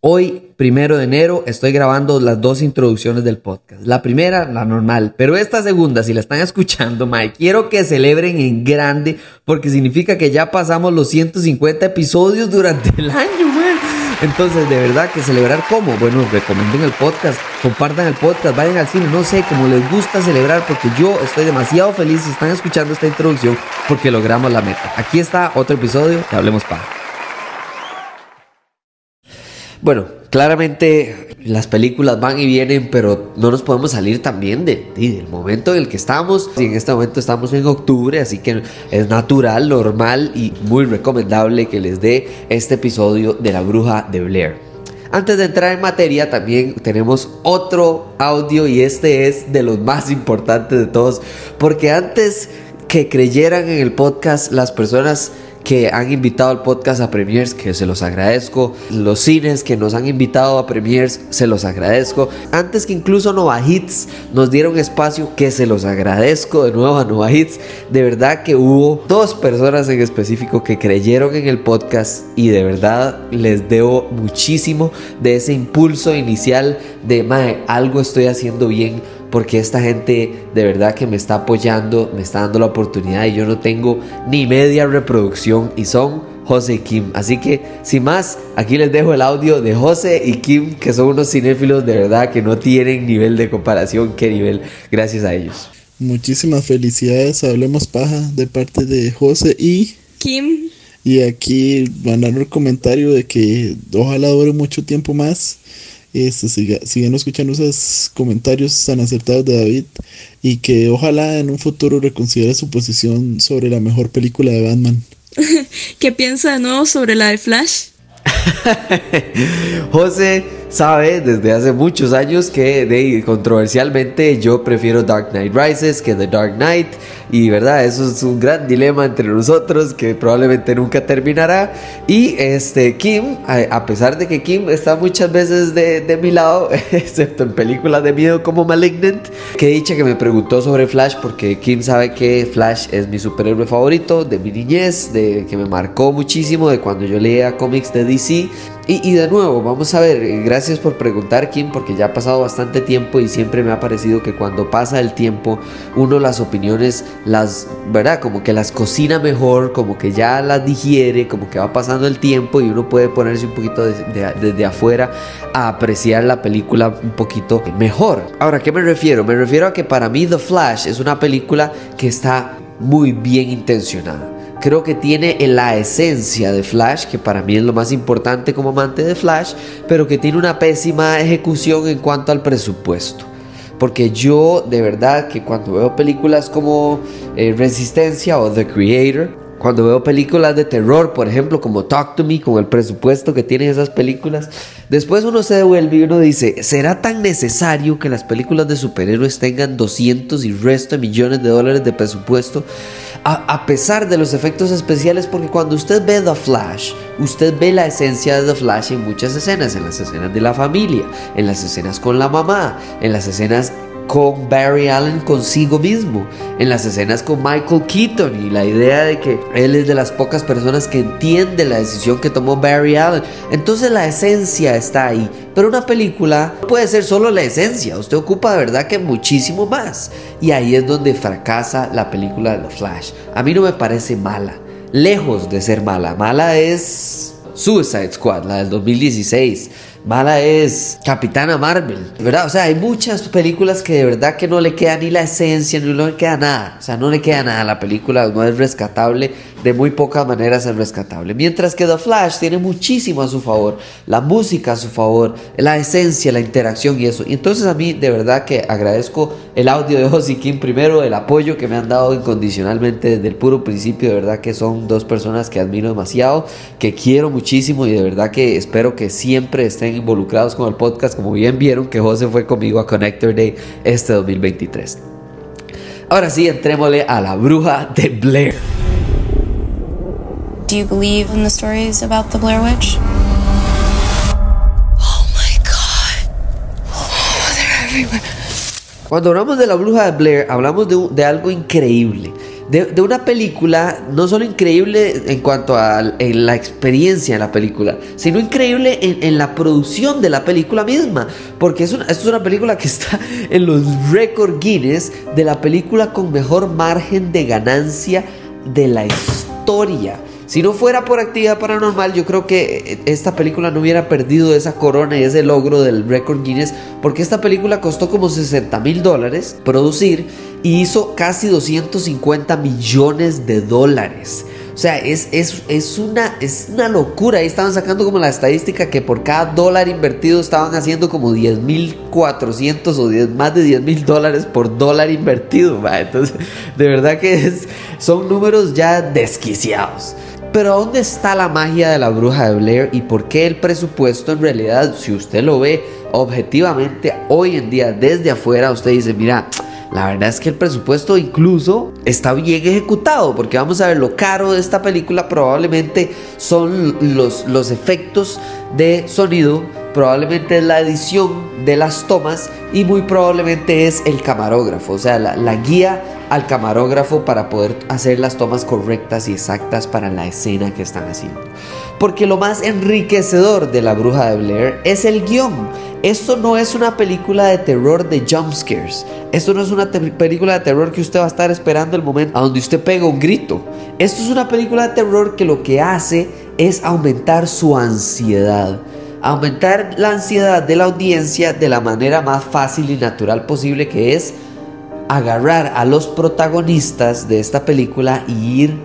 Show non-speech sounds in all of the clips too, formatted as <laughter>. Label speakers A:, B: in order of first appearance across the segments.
A: Hoy, primero de enero, estoy grabando las dos introducciones del podcast. La primera, la normal, pero esta segunda, si la están escuchando, Mike, quiero que celebren en grande porque significa que ya pasamos los 150 episodios durante el año, man. Entonces, de verdad que celebrar cómo? Bueno, recomienden el podcast, compartan el podcast, vayan al cine, no sé, como les gusta celebrar porque yo estoy demasiado feliz si están escuchando esta introducción porque logramos la meta. Aquí está otro episodio de Hablemos Paja. Bueno, claramente las películas van y vienen, pero no nos podemos salir también de, del momento en el que estamos. Y en este momento estamos en octubre, así que es natural, normal y muy recomendable que les dé este episodio de La Bruja de Blair. Antes de entrar en materia, también tenemos otro audio y este es de los más importantes de todos, porque antes que creyeran en el podcast, las personas que han invitado al podcast a premiers, que se los agradezco. Los cines que nos han invitado a premiers, se los agradezco. Antes que incluso Nova Hits nos dieron espacio, que se los agradezco de nuevo a Nova Hits. De verdad que hubo dos personas en específico que creyeron en el podcast y de verdad les debo muchísimo de ese impulso inicial de, mae, algo estoy haciendo bien porque esta gente de verdad que me está apoyando, me está dando la oportunidad y yo no tengo ni media reproducción y son José y Kim. Así que sin más, aquí les dejo el audio de José y Kim, que son unos cinéfilos de verdad que no tienen nivel de comparación, qué nivel, gracias a ellos.
B: Muchísimas felicidades, hablemos paja de parte de José y
C: Kim.
B: Y aquí mandaron el comentario de que ojalá dure mucho tiempo más este, siga, sigan escuchando esos comentarios tan acertados de David y que ojalá en un futuro reconsidere su posición sobre la mejor película de Batman. <laughs>
C: ¿Qué piensa de nuevo sobre la de Flash? <laughs>
A: José sabe desde hace muchos años que de, controversialmente yo prefiero Dark Knight Rises que The Dark Knight. Y verdad eso es un gran dilema entre nosotros que probablemente nunca terminará. Y este Kim a, pesar de que Kim está muchas veces de, de, mi lado <laughs> excepto en películas de miedo como Malignant que dicha que me preguntó sobre Flash porque Kim sabe que Flash es mi superhéroe favorito de mi niñez de que me marcó muchísimo de cuando yo leía cómics de DC y, de nuevo vamos a ver gracias por preguntar, Kim, porque ya ha pasado bastante tiempo y siempre me ha parecido que cuando pasa el tiempo, uno las opiniones las, ¿verdad? Como que las cocina mejor, como que ya las digiere, como que va pasando el tiempo y uno puede ponerse un poquito desde afuera a apreciar la película un poquito mejor. Ahora, ¿qué me refiero? Me refiero a que para mí The Flash es una película que está muy bien intencionada creo que tiene la esencia de Flash, que para mí es lo más importante como amante de Flash, pero que tiene una pésima ejecución en cuanto al presupuesto. Porque yo de verdad que cuando veo películas como eh, Resistencia o The Creator, cuando veo películas de terror, por ejemplo, como Talk to Me, con el presupuesto que tienen esas películas, después uno se devuelve y uno dice, ¿será tan necesario que las películas de superhéroes tengan 200 y resto de millones de dólares de presupuesto? A, pesar de los efectos especiales, porque cuando usted ve The Flash, usted ve la esencia de The Flash en muchas escenas, en las escenas de la familia, en las escenas con la mamá, en las escenas con Barry Allen consigo mismo, en las escenas con Michael Keaton y la idea de que él es de las pocas personas que entiende la decisión que tomó Barry Allen. Entonces la esencia está ahí, pero una película puede ser solo la esencia, usted ocupa de verdad que muchísimo más. Y ahí es donde fracasa la película de The Flash. A mí no me parece mala, lejos de ser mala, mala es Suicide Squad, la del 2016 mala es Capitana Marvel, ¿verdad? O sea, hay muchas películas que de verdad que no le queda ni la esencia, ni le queda nada. O sea, no le queda nada a la película, no es rescatable, de muy pocas maneras es rescatable. Mientras que The Flash tiene muchísimo a su favor, la música a su favor, la esencia, la interacción y eso. Entonces a mí de verdad que agradezco el audio de Josie Kim primero, el apoyo que me han dado incondicionalmente desde el puro principio, de verdad que son dos personas que admiro demasiado, que quiero muchísimo y de verdad que espero que siempre estén involucrados con el podcast, como bien vieron que José fue conmigo a Connector Day este 2023. Ahora sí, entrémosle a la bruja de Blair.
D: Do you believe in the stories about the Blair Witch?
C: Oh my god. Oh,
A: Cuando hablamos de la bruja de Blair, hablamos de, de algo increíble de, una película no solo increíble en cuanto a la experiencia de la película, sino increíble en, en la producción de la película misma. Porque es una, esto es una película que está <laughs> en los récord Guinness de la película con mejor margen de ganancia de la historia. Si no fuera por actividad paranormal, yo creo que esta película no hubiera perdido esa corona y ese logro del récord Guinness, porque esta película costó como 60 mil dólares producir y hizo casi 250 millones de dólares. O sea, es, es, es, una, es una locura. Ahí estaban sacando como la estadística que por cada dólar invertido estaban haciendo como 10.400 o 10, más de 10 mil dólares por dólar invertido. Entonces, de verdad que son números ya desquiciados. Pero ¿dónde está la magia de la bruja de Blair y por qué el presupuesto en realidad, si usted lo ve objetivamente hoy en día desde afuera, usted dice, mira, la verdad es que el presupuesto incluso está bien ejecutado, porque vamos a ver lo caro de esta película probablemente son los, los efectos de sonido, probablemente es la edición de las tomas y muy probablemente es el camarógrafo, o sea, la, la guía al camarógrafo para poder hacer las tomas correctas y exactas para la escena que están haciendo. Porque lo más enriquecedor de La Bruja de Blair es el guion. Esto no es una película de terror de jumpscares. Esto no es una película de terror que usted va a estar esperando el momento a donde usted pega un grito. Esto es una película de terror que lo que hace es aumentar su ansiedad. Aumentar la ansiedad de la audiencia de la manera más fácil y natural posible que es agarrar a los protagonistas de esta película y ir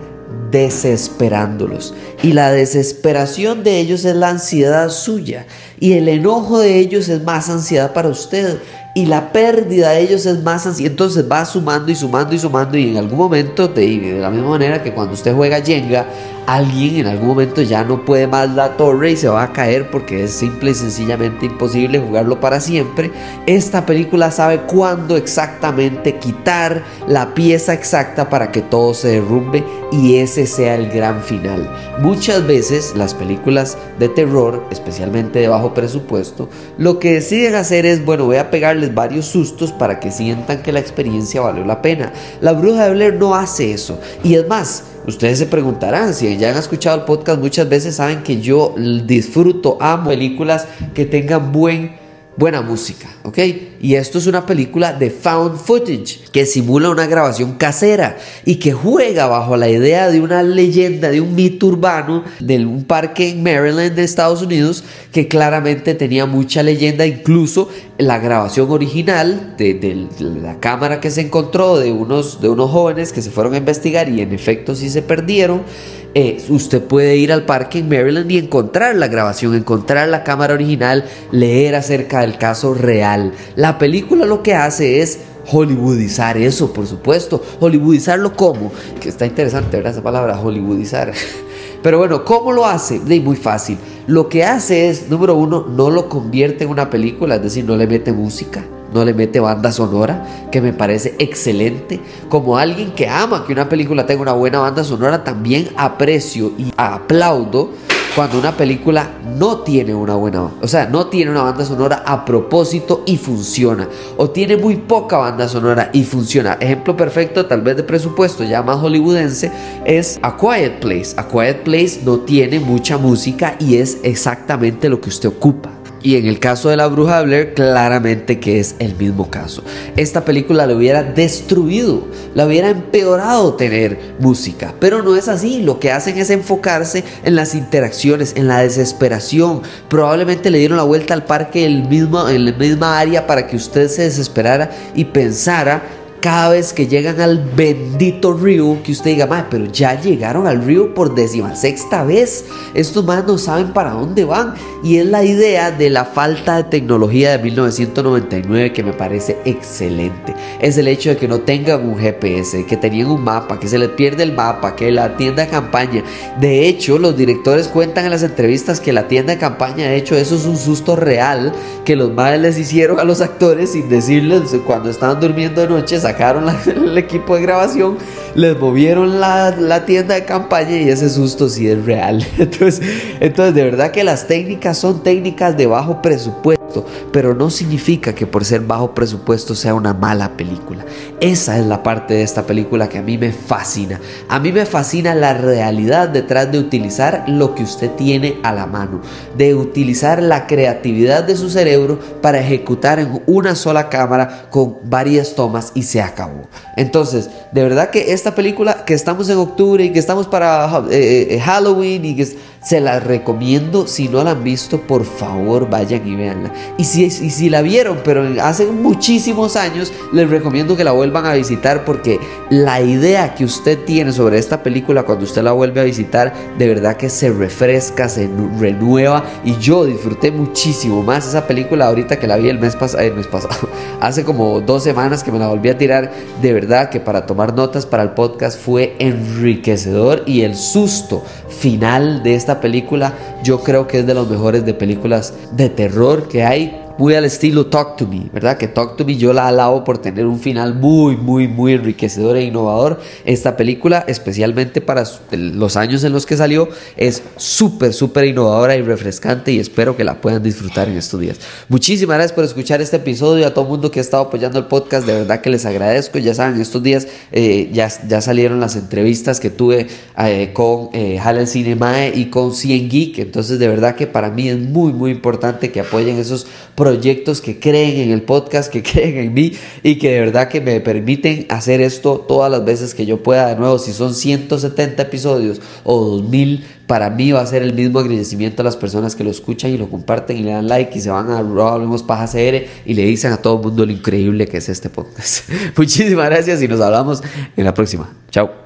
A: desesperándolos. Y la desesperación de ellos es la ansiedad suya. Y el enojo de ellos es más ansiedad para usted. Y la pérdida de ellos es más ansiedad. Entonces va sumando y sumando y sumando. Y en algún momento, de, de la misma manera que cuando usted juega Jenga, alguien en algún momento ya no puede más la torre y se va a caer porque es simple y sencillamente imposible jugarlo para siempre. Esta película sabe cuándo exactamente quitar la pieza exacta para que todo se derrumbe y ese sea el gran final. Muchas veces las películas de terror, especialmente de bajo presupuesto, lo que deciden hacer es, bueno, voy a pegarles varios sustos para que sientan que la experiencia valió la pena. La bruja de Blair no hace eso. Y es más, Ustedes se preguntarán, si ya han escuchado el podcast muchas veces, saben que yo disfruto, amo películas que tengan buen buena música, ¿ok? Y esto es una película de found footage que simula una grabación casera y que juega bajo la idea de una leyenda, de un mito urbano de un parque en Maryland de Estados Unidos que claramente tenía mucha leyenda, incluso la grabación original de, la cámara que se encontró de unos, de unos jóvenes que se fueron a investigar y en efecto sí se perdieron. Eh, usted puede ir al parque en Maryland y encontrar la grabación, encontrar la cámara original, leer acerca del caso real. La película lo que hace es Hollywoodizar eso, por supuesto. Hollywoodizarlo como, que está interesante, ¿verdad? Esa palabra, Hollywoodizar. <laughs> Pero bueno, ¿cómo lo hace? Muy fácil. Lo que hace es, número uno, no lo convierte en una película, es decir, no le mete música no le mete banda sonora, que me parece excelente. Como alguien que ama que una película tenga una buena banda sonora, también aprecio y aplaudo cuando una película no tiene una buena, o sea, no tiene una banda sonora a propósito y funciona, o tiene muy poca banda sonora y funciona. Ejemplo perfecto, tal vez de presupuesto ya más hollywoodense, es A Quiet Place. A Quiet Place no tiene mucha música y es exactamente lo que usted ocupa. Y en el caso de la bruja de Blair, claramente que es el mismo caso. Esta película le hubiera destruido, la hubiera empeorado tener música. Pero no es así. Lo que hacen es enfocarse en las interacciones, en la desesperación. Probablemente le dieron la vuelta al parque el mismo, en la misma área para que usted se desesperara y pensara cada vez que llegan al bendito río, que usted diga, madre, pero ya llegaron al río por sexta vez. Estos más no saben para dónde van. Y es la idea de la falta de tecnología de 1999 que me parece excelente. Es el hecho de que no tengan un GPS, que tenían un mapa, que se les pierde el mapa, que la tienda de campaña. De hecho, los directores cuentan en las entrevistas que la tienda de campaña, de hecho, eso es un susto real que los madres les hicieron a los actores sin decirles cuando estaban durmiendo de noche sacaron la, <laughs> el equipo de grabación, les movieron la, la, tienda de campaña y ese susto sí es real. <laughs> Entonces, entonces, de verdad que las técnicas son técnicas de bajo presupuesto. Pero no significa que por ser bajo presupuesto sea una mala película. Esa es la parte de esta película que a mí me fascina. A mí me fascina la realidad detrás de utilizar lo que usted tiene a la mano, de utilizar la creatividad de su cerebro para ejecutar en una sola cámara con varias tomas y se acabó. Entonces, de verdad que esta película que estamos en octubre y que estamos para eh, eh, Halloween y que se la recomiendo. Si no la han visto, por favor vayan y veanla. Y si, si la vieron, pero hace muchísimos años, les recomiendo que la vuelvan a visitar porque la idea que usted tiene sobre esta película cuando usted la vuelve a visitar, de verdad que se refresca, se renueva. Y yo disfruté muchísimo más esa película ahorita que la vi el mes, el mes pasado. <laughs> Hace como dos semanas que me la volví a tirar. De verdad que para tomar notas para el podcast fue enriquecedor y el susto final de esta película yo creo que es de los mejores de películas de terror que hay đây muy al estilo Talk to Me, ¿verdad? Que Talk to Me yo la alabo por tener un final muy, muy, muy enriquecedor e innovador. Esta película, especialmente para los años en los que salió, es súper, súper innovadora y refrescante y espero que la puedan disfrutar en estos días. Muchísimas gracias por escuchar este episodio, a todo el mundo que ha estado apoyando el podcast, de verdad que les agradezco. Ya saben, estos días eh, ya, ya salieron las entrevistas que tuve eh, con eh, Halal Cinemae y con Cien Geek, entonces de verdad que para mí es muy, muy importante que apoyen esos proyectos proyectos que creen en el podcast, que <laughs> creen en mí y que de verdad que me permiten hacer esto todas las veces que yo pueda. De nuevo, si son 170 episodios o 2000, para mí va a ser el mismo agradecimiento a las personas que lo escuchan y lo comparten y le dan like y se van a Hablemos Paja CR y le dicen a todo el mundo lo increíble que es este podcast. <laughs> Muchísimas gracias y nos hablamos en la próxima. Chao.